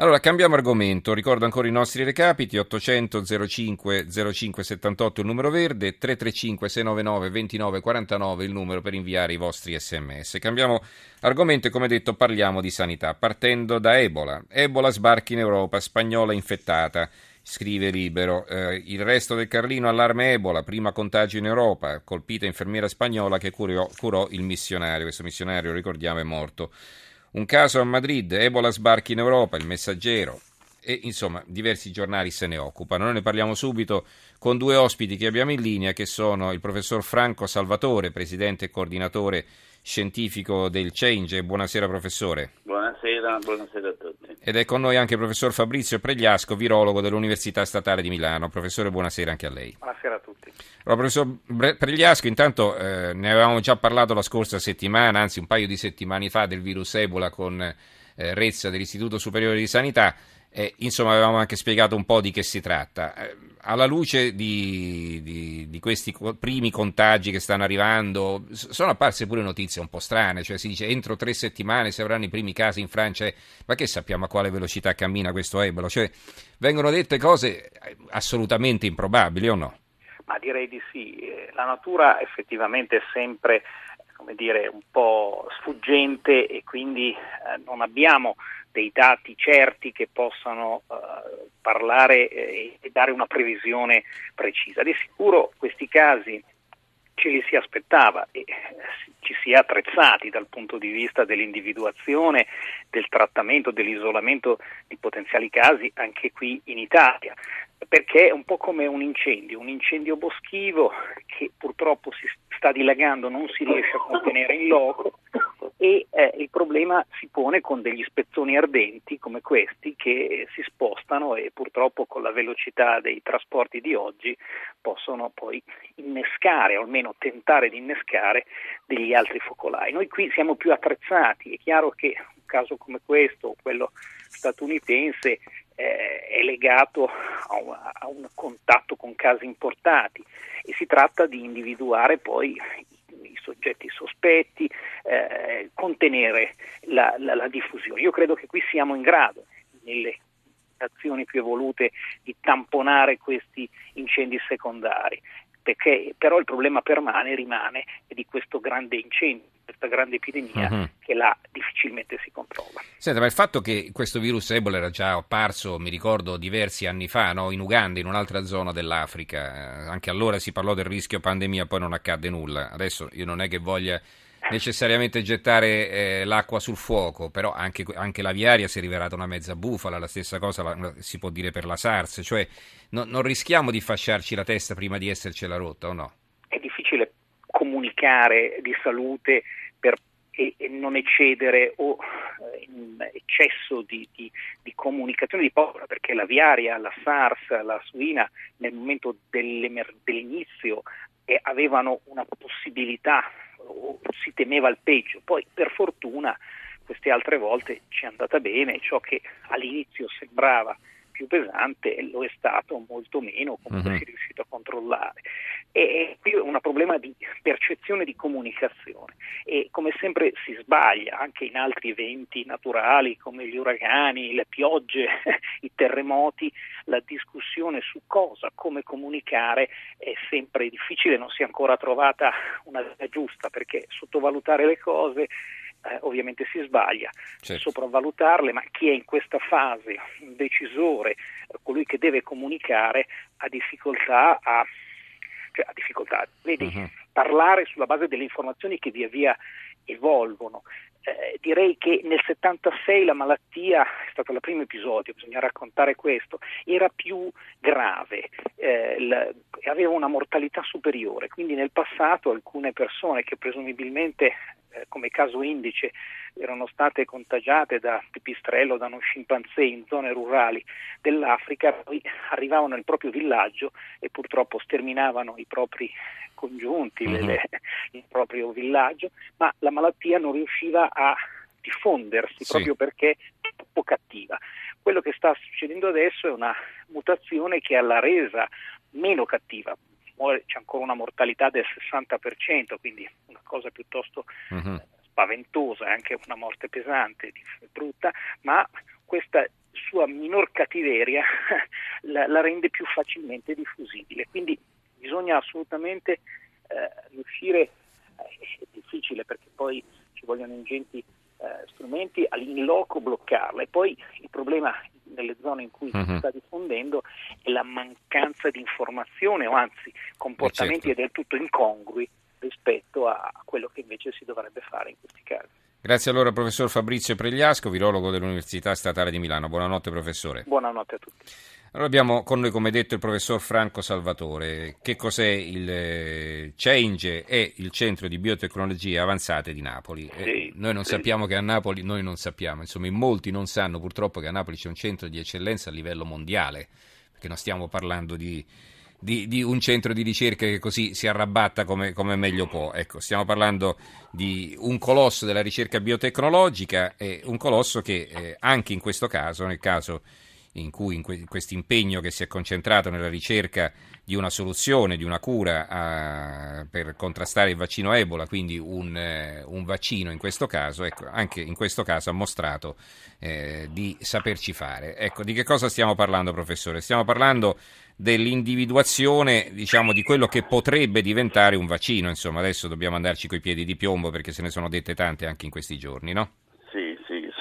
Allora, cambiamo argomento. Ricordo ancora i nostri recapiti: 800 05 05 78 il numero verde, 335 699 29 49 il numero per inviare i vostri sms. Cambiamo argomento e come detto parliamo di sanità, partendo da Ebola. Ebola sbarca in Europa, spagnola infettata. Scrive Libero, eh, il resto del Carlino allarme Ebola, prima contagio in Europa, colpita infermiera spagnola che curò, curò il missionario, questo missionario ricordiamo è morto. Un caso a Madrid, Ebola sbarchi in Europa, il messaggero e insomma diversi giornali se ne occupano. Noi ne parliamo subito con due ospiti che abbiamo in linea che sono il professor Franco Salvatore, presidente e coordinatore scientifico del Change. Buonasera professore. Buonasera, buonasera a tutti. Ed è con noi anche il professor Fabrizio Pregliasco, virologo dell'Università Statale di Milano. Professore, buonasera anche a lei. Buonasera. Allora, professor Pregliasco, intanto eh, ne avevamo già parlato la scorsa settimana, anzi un paio di settimane fa, del virus Ebola con eh, Rezza dell'Istituto Superiore di Sanità. Eh, insomma, avevamo anche spiegato un po' di che si tratta. Eh, alla luce di, di, di, questi primi contagi che stanno arrivando, sono apparse pure notizie un po' strane, cioè si dice entro tre settimane si avranno i primi casi in Francia, ma che sappiamo a quale velocità cammina questo Ebola? Cioè, vengono dette cose assolutamente improbabili o no? Ma direi di sì, eh, la natura effettivamente è sempre come dire, un po' sfuggente e quindi eh, non abbiamo dei dati certi che possano eh, parlare eh, e dare una previsione precisa. Di sicuro questi casi ce li si aspettava e eh, ci si è attrezzati dal punto di vista dell'individuazione, del trattamento, dell'isolamento di potenziali casi anche qui in Italia perché è un po' come un incendio, un incendio boschivo che purtroppo si sta dilagando, non si riesce a contenere in loco e eh, il problema si pone con degli spezzoni ardenti come questi che si spostano e purtroppo con la velocità dei trasporti di oggi possono poi innescare o almeno tentare di innescare degli altri focolai. Noi qui siamo più attrezzati, è chiaro che un caso come questo, quello statunitense, eh, è legato a un, a un, contatto con casi importati e si tratta di individuare poi i, i soggetti sospetti, eh, contenere la, la, la diffusione. Io credo che qui siamo in grado, nelle azioni più evolute, di tamponare questi incendi secondari perché però il problema permane, rimane di questo grande incendio, questa grande epidemia uh-huh. che là difficilmente si controlla. Senta, ma il fatto che questo virus Ebola era già apparso, mi ricordo, diversi anni fa, no? in Uganda, in un'altra zona dell'Africa, eh, anche allora si parlò del rischio pandemia, poi non accadde nulla. Adesso io non è che voglia necessariamente gettare eh, l'acqua sul fuoco, però anche, anche, la viaria si è rivelata una mezza bufala, la stessa cosa la, si può dire per la SARS, cioè no, non rischiamo di fasciarci la testa prima di essercela rotta o no? È difficile comunicare di salute per, e, e, non eccedere o eh, in eccesso di, di, di comunicazione di paura, perché la viaria, la SARS, la suina nel momento dell'inizio eh, avevano una possibilità si temeva il peggio, poi per fortuna queste altre volte ci è andata bene, ciò che all'inizio sembrava più pesante lo è stato molto meno, comunque uh-huh. si è riuscito a controllare. E qui è un problema di percezione di comunicazione e come sempre si sbaglia anche in altri eventi naturali come gli uragani, le piogge, i terremoti, la discussione su cosa, come comunicare è sempre difficile, non si è ancora trovata una via giusta perché sottovalutare le cose eh, ovviamente si sbaglia, certo. sopravvalutarle, ma chi è in questa fase, un decisore, colui che deve comunicare, ha difficoltà a, cioè, ha difficoltà, vedi, uh-huh. parlare sulla base delle informazioni che via via evolvono. Eh, direi che nel 76 la malattia, è stato il primo episodio, bisogna raccontare questo, era più grave, eh, l- aveva una mortalità superiore, quindi nel passato alcune persone che presumibilmente eh, come caso indice erano state contagiate da pipistrello, da uno scimpanzé in zone rurali dell'Africa, poi arrivavano nel proprio villaggio e purtroppo sterminavano i propri congiunti, mm-hmm. le, il proprio villaggio, ma la malattia non riusciva a diffondersi sì. proprio perché è troppo cattiva. Quello che sta succedendo adesso è una mutazione che l'ha resa meno cattiva, c'è ancora una mortalità del 60%, quindi una cosa piuttosto uh-huh. spaventosa, anche una morte pesante, brutta, ma questa sua minor cattiveria la, la, rende più facilmente diffusibile. Quindi bisogna assolutamente eh, riuscire, eh, è difficile perché poi ci vogliono ingenti eh, strumenti, in loco bloccarla e poi il problema nelle zone in cui uh-huh. si mhm. sta diffondendo è la mancanza di informazione o anzi comportamenti certo. del tutto incongrui rispetto a quello che invece si dovrebbe fare in questi casi. Grazie allora professor Fabrizio Pregliasco, virologo dell'Università Statale di Milano. Buonanotte professore. Buonanotte a tutti. Allora abbiamo con noi come detto il professor Franco Salvatore. Che cos'è il eh, CENGE e il Centro di Biotecnologie Avanzate di Napoli? Eh, sì, noi non sì. sappiamo che a Napoli, noi non sappiamo, insomma in molti non sanno purtroppo che a Napoli c'è un centro di eccellenza a livello mondiale, perché non stiamo parlando di di, di, un centro di ricerca che così si arrabatta come, come, meglio può. Ecco, stiamo parlando di un colosso della ricerca biotecnologica e un colosso che eh, anche in questo caso, nel caso in cui in questo impegno che si è concentrato nella ricerca di una soluzione, di una cura a, per contrastare il vaccino Ebola, quindi un, eh, un vaccino in questo caso, ecco, anche in questo caso ha mostrato eh, di saperci fare. Ecco, di che cosa stiamo parlando, professore? Stiamo parlando dell'individuazione diciamo, di quello che potrebbe diventare un vaccino. Insomma, adesso dobbiamo andarci coi piedi di piombo perché se ne sono dette tante anche in questi giorni, no?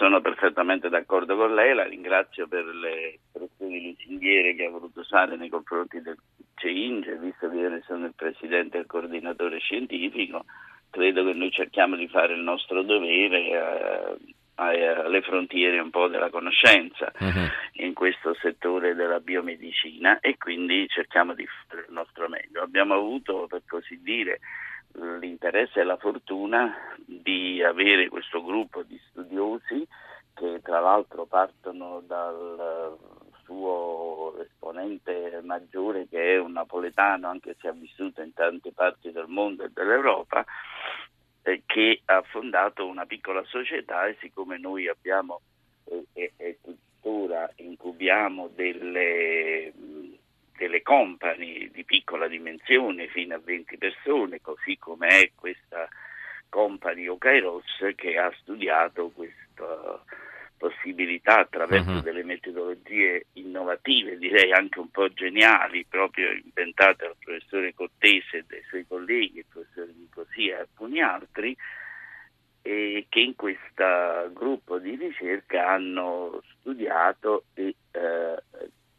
Sono perfettamente d'accordo con lei, la ringrazio per le espressioni lusinghiere che ha voluto usare nei confronti del CEINGE, visto che io ne sono il presidente e il coordinatore scientifico. Credo che noi cerchiamo di fare il nostro dovere. Eh, alle frontiere un po' della conoscenza uh-huh. in questo settore della biomedicina e quindi cerchiamo di fare il nostro meglio. Abbiamo avuto, per così dire, l'interesse e la fortuna di avere questo gruppo di studiosi che tra l'altro partono dal suo esponente maggiore che è un napoletano anche se ha vissuto in tante parti del mondo e dell'Europa eh, che ha fondato una piccola società. E siccome noi abbiamo eh, e, e tuttora incubiamo delle, delle company di piccola dimensione fino a 20 persone, così come è questa company Okairos che ha studiato questo possibilità attraverso uh-huh. delle metodologie innovative, direi anche un po' geniali, proprio inventate dal professore Cortese e dai suoi colleghi, il professore Nicosia e alcuni altri, e che in questo gruppo di ricerca hanno studiato e eh,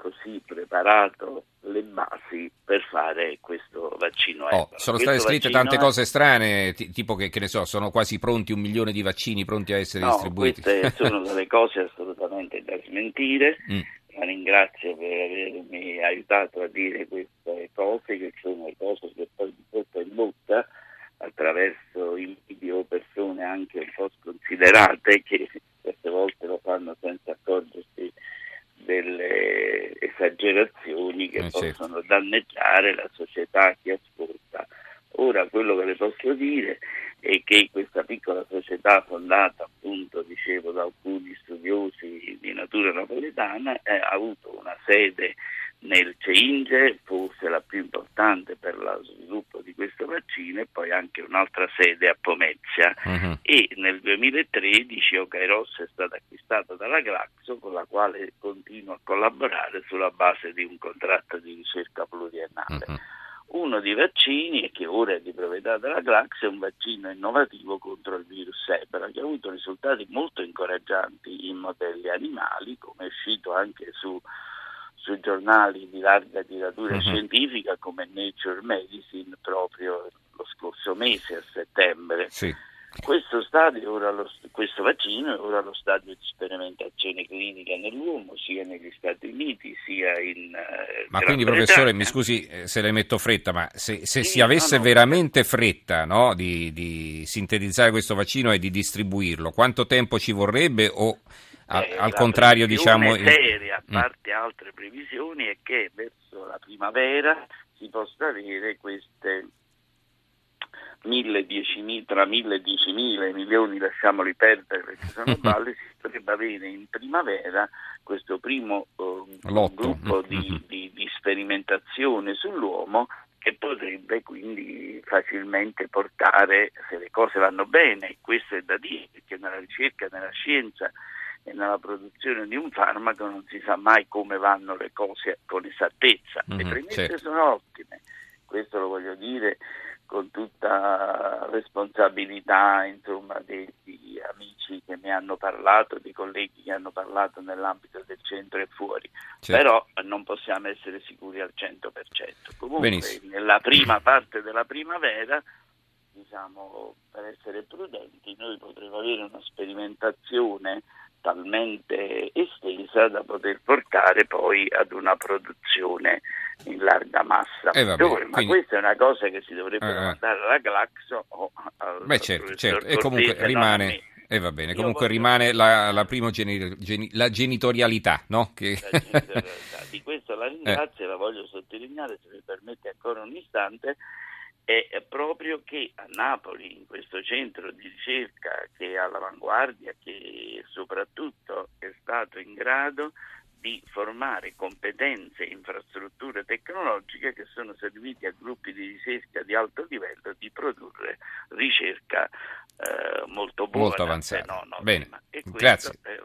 così preparato le basi per fare questo vaccino. Oh, sono state scritte tante è... cose strane, t- tipo che, che, ne so, sono quasi pronti un milione di vaccini pronti a essere no, distribuiti. Queste sono delle cose assolutamente da smentire. Mm. La ringrazio per avermi aiutato a dire queste cose, che sono cose che poi di bocca in bocca, attraverso i video, persone anche un po' sconsiderate che certe volte lo fanno senza accorgersi delle esagerazioni che eh, certo. possono danneggiare la società che ascolta. Ora quello che le posso dire è che questa piccola società fondata appunto, dicevo, da alcuni studiosi di natura napoletana eh, ha avuto una sede nel CEINGE, forse la più importante per lo sviluppo di questo vaccino, e poi anche un'altra sede a Pomezia. Uh-huh. E nel 2013 Okairos è stata acquistata dalla Glaxo, con la quale continua a collaborare sulla base di un contratto di ricerca pluriennale. Uh-huh. Uno dei vaccini, che ora è di proprietà della Glaxo, è un vaccino innovativo contro il virus Ebola, che ha avuto risultati molto incoraggianti in modelli animali, come è uscito anche su sui giornali di larga tiratura uh-huh. scientifica come Nature Medicine proprio lo scorso mese a settembre. Sì. Questo, stadio, lo, questo vaccino è ora allo stadio di sperimentazione clinica nell'uomo, sia negli Stati Uniti sia in. Eh, ma quindi, professore, mi scusi eh, se le metto fretta, ma se, se sì, si avesse no, no. veramente fretta no, di, di, sintetizzare questo vaccino e di distribuirlo, quanto tempo ci vorrebbe? O a, eh, al contrario, diciamo. seria, a mm. parte altre previsioni, è che verso la primavera si possa avere queste mille, diecimila, tra mille e diecimila milioni, lasciamoli perdere perché sono balle, si potrebbe avere in primavera questo primo uh, gruppo di, mm-hmm. di, di sperimentazione sull'uomo che potrebbe quindi facilmente portare, se le cose vanno bene, questo è da dire, perché nella ricerca, nella scienza e nella produzione di un farmaco non si sa mai come vanno le cose con esattezza. Mm-hmm, le premesse certo. sono ottime, questo lo voglio dire con tutta responsabilità insomma, degli amici che mi hanno parlato, dei colleghi che hanno parlato nell'ambito del centro e fuori, certo. però non possiamo essere sicuri al 100%. Comunque Benissimo. nella prima parte della primavera, diciamo, per essere prudenti, noi potremo avere una sperimentazione talmente estesa da poter portare poi ad una produzione in larga massa. Eh vabbè, Dove, ma quindi... questa è una cosa che si dovrebbe eh, mandare alla Glaxo o al Beh certo, certo. e comunque rimane... E eh, va bene, comunque voglio... rimane la, la prima geni... Geni... la genitorialità, no? Che... La genitorialità. Di questo la ringrazio e la voglio sottolineare, se mi permette ancora un istante, è proprio che a Napoli, in questo centro di ricerca che è all'avanguardia, che soprattutto è stato in grado di formare competenze e infrastrutture tecnologiche che sono serviti a gruppi di ricerca di alto livello di produrre ricerca eh, molto buona. Molto avanzata. No, no, Bene, grazie. È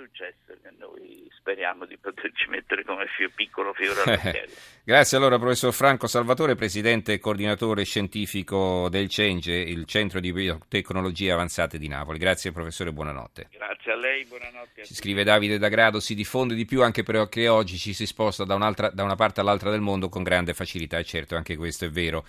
successo che noi speriamo di poterci mettere come fio, piccolo fiore all'occhiello. Grazie allora professor Franco Salvatore, presidente e coordinatore scientifico del CENGE, il Centro di Biotecnologie Avanzate di Napoli. Grazie professore, buonanotte. Grazie a lei, buonanotte. A ci scrive Davide D'Agrado, si diffonde di più anche perché oggi ci si sposta da, da una parte all'altra del mondo con grande facilità, e certo anche questo è vero.